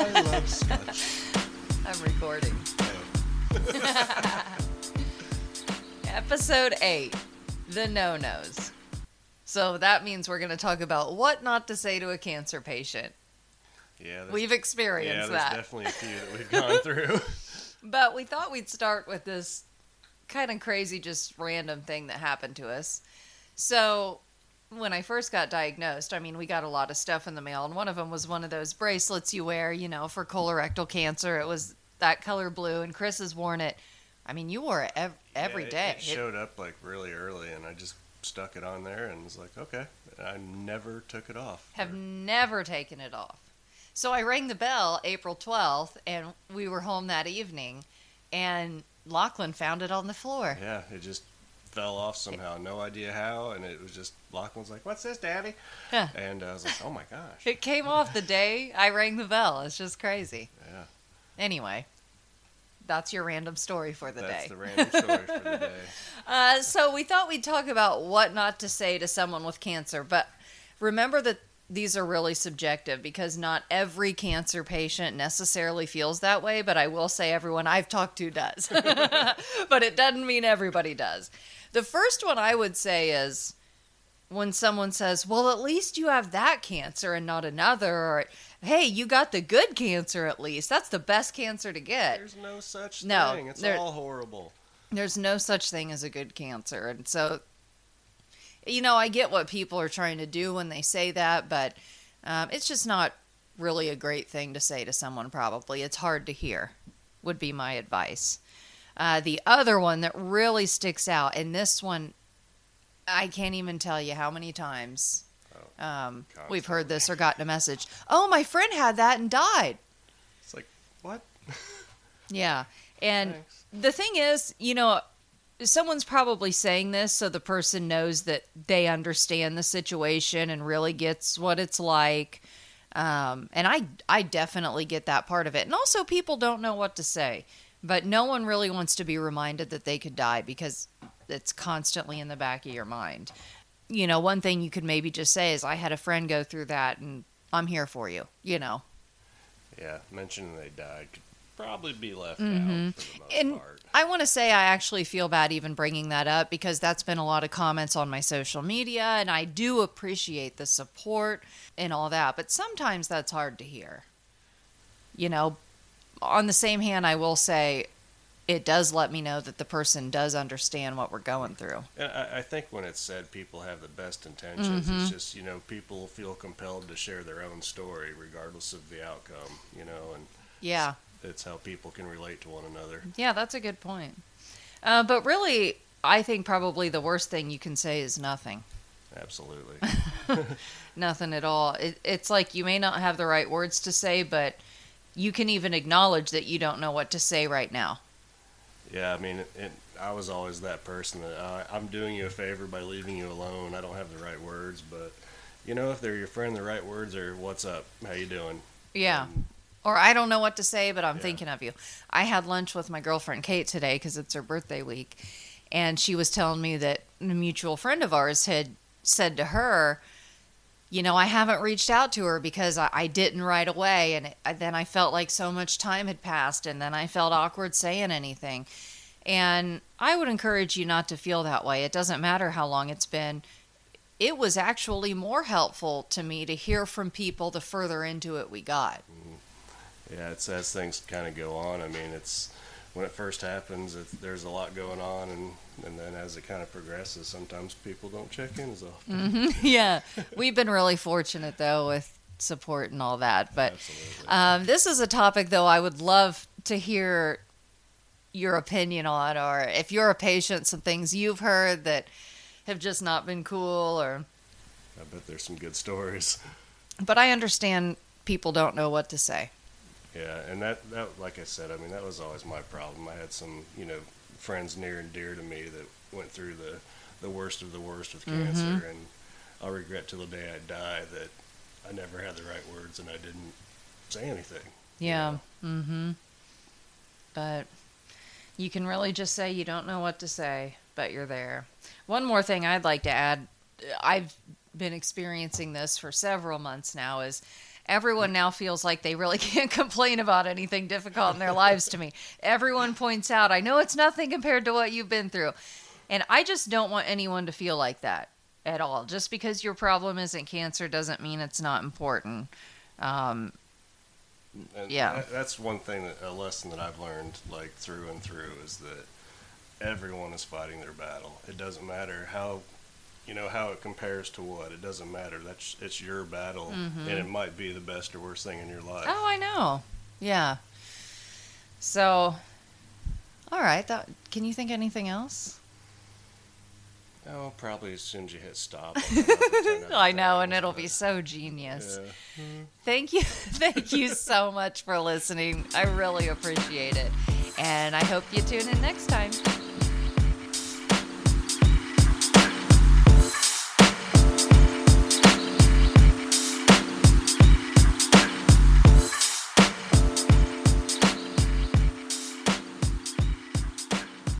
I love scotch. I'm recording. Episode 8 The No Nos. So that means we're going to talk about what not to say to a cancer patient. Yeah, there's- We've yeah, experienced there's that. definitely a few that we've gone through. But we thought we'd start with this kind of crazy, just random thing that happened to us. So, when I first got diagnosed, I mean, we got a lot of stuff in the mail, and one of them was one of those bracelets you wear, you know, for colorectal cancer. It was that color blue, and Chris has worn it. I mean, you wore it ev- every Yeah, it- day. It, showed up like really early, and I just stuck it on there and was like, okay. I never took it off. have Or- never taken it off. So I rang the bell April 12th, and we were home that evening, and Lachlan found it on the floor. yeah, it just fell off somehow. No idea how, and it was just Lachlan's like, "What's this, Daddy?" Huh. And I was like, "Oh my gosh." It came off the day I rang the bell. It's just crazy. Yeah, Anyway, that's your random story for the that's day. the random story for the day. Uh, so we thought we'd talk about what not to say to someone with cancer, but remember that these are really subjective because not every cancer patient necessarily feels that way. But I will say everyone I've talked to does, but it doesn't mean everybody does. The first one I would say is when someone says, "Well, at least you have that cancer and not another," or "Hey, you got the good cancer at least. That's the best cancer to get." There's no such No, thing. It's there- all horrible. there's no such thing as a good cancer and so you know i get what people are trying to do when they say that but um, it's just not really a great thing to say to someone probably. It's hard to hear would be my advice. Uh, the other one that really sticks out and this one i can't even tell you how many times Oh, um, we've heard this or gotten a message. Oh my friend had that and died. It's like what? yeah. And Thanks. the thing is, you know, someone's probably saying this so the person knows that they understand the situation and really gets what it's like. Um, and I, I definitely get that part of it. And also, people don't know what to say, but no one really wants to be reminded that they could die because it's constantly in the back of your mind. You know, one thing you could maybe just say is, I had a friend go through that and I'm here for you, you know. Yeah, mentioning they died could probably be left mm-hmm. out for the most And part. I want to say I actually feel bad even bringing that up because that's been a lot of comments on my social media, and I do appreciate the support and all that, but sometimes that's hard to hear. You know, on the same hand, I will say it does let me know that the person does understand what we're going through. And I, I think when it's said people have the best intentions, Mhm. it's just, you know, people feel compelled to share their own story regardless of the outcome, you know, and Yeah. It's how people can relate to one another. Yeah, that's a good point. Uh, but really, I think probably the worst thing you can say is nothing. Absolutely. nothing at all. It, it's like you may not have the right words to say, but you can even acknowledge that you don't know what to say right now. yeah, I mean, it, it, I was always that person that uh, I'm doing you a favor by leaving you alone. I don't have the right words, but, you know, if they're your friend, the right words are, what's up? How you doing? Yeah. And Or I don't know what to say, but I'm Yeah. thinking of you. I had lunch with my girlfriend Kate today because it's her birthday week, and she was telling me that a mutual friend of ours had said to her, "You know, I haven't reached out to her because I, I didn't right away, and it, then I felt like so much time had passed, and then I felt awkward saying anything." And I would encourage you not to feel that way. It doesn't matter how long it's been. It was actually more helpful to me to hear from people the further into it we got. Yeah, it's as things kind of go on. I mean, it's when it first happens, there's a lot going on, and and then as it kind of progresses, sometimes people don't check in as often. hmm yeah, we've been really fortunate though with support and all that. But um, this is a topic though I would love to hear your opinion on, or if you're a patient, some things you've heard that have just not been cool, or. I bet there's some good stories. But I understand people don't know what to say. Yeah, and that that like I said, I mean that was always my problem. I had some you know friends near and dear to me that went through the the worst of the worst with Mhm. cancer, and I'll regret till the day I die that I never had the right words and I didn't say anything. you Yeah. know? Mm-hmm. But you can really just say you don't know what to say, but you're there. One more thing I'd like to add I've been experiencing this for several months now is everyone now feels like they really can't complain about anything difficult in their lives to me. Everyone points out, I know it's nothing compared to what you've been through. And I just don't want anyone to feel like that at all. Just because your problem isn't cancer doesn't mean it's not important. Um, And Yeah. that's one thing that a lesson that I've learned like through and through is that everyone is fighting their battle. It doesn't matter how you know how it compares to what. It doesn't matter. That's it's your battle mm-hmm. and it might be the best or worst thing in your life. oh, I know. Yeah. So, all right. That, can you think anything else? Oh, probably as soon as you hit stop. I'll come up with 10 other I know, and it'll be so genius. Yeah. Mm-hmm. Thank you. Thank you so much for listening. I really appreciate it. And I hope you tune in next time.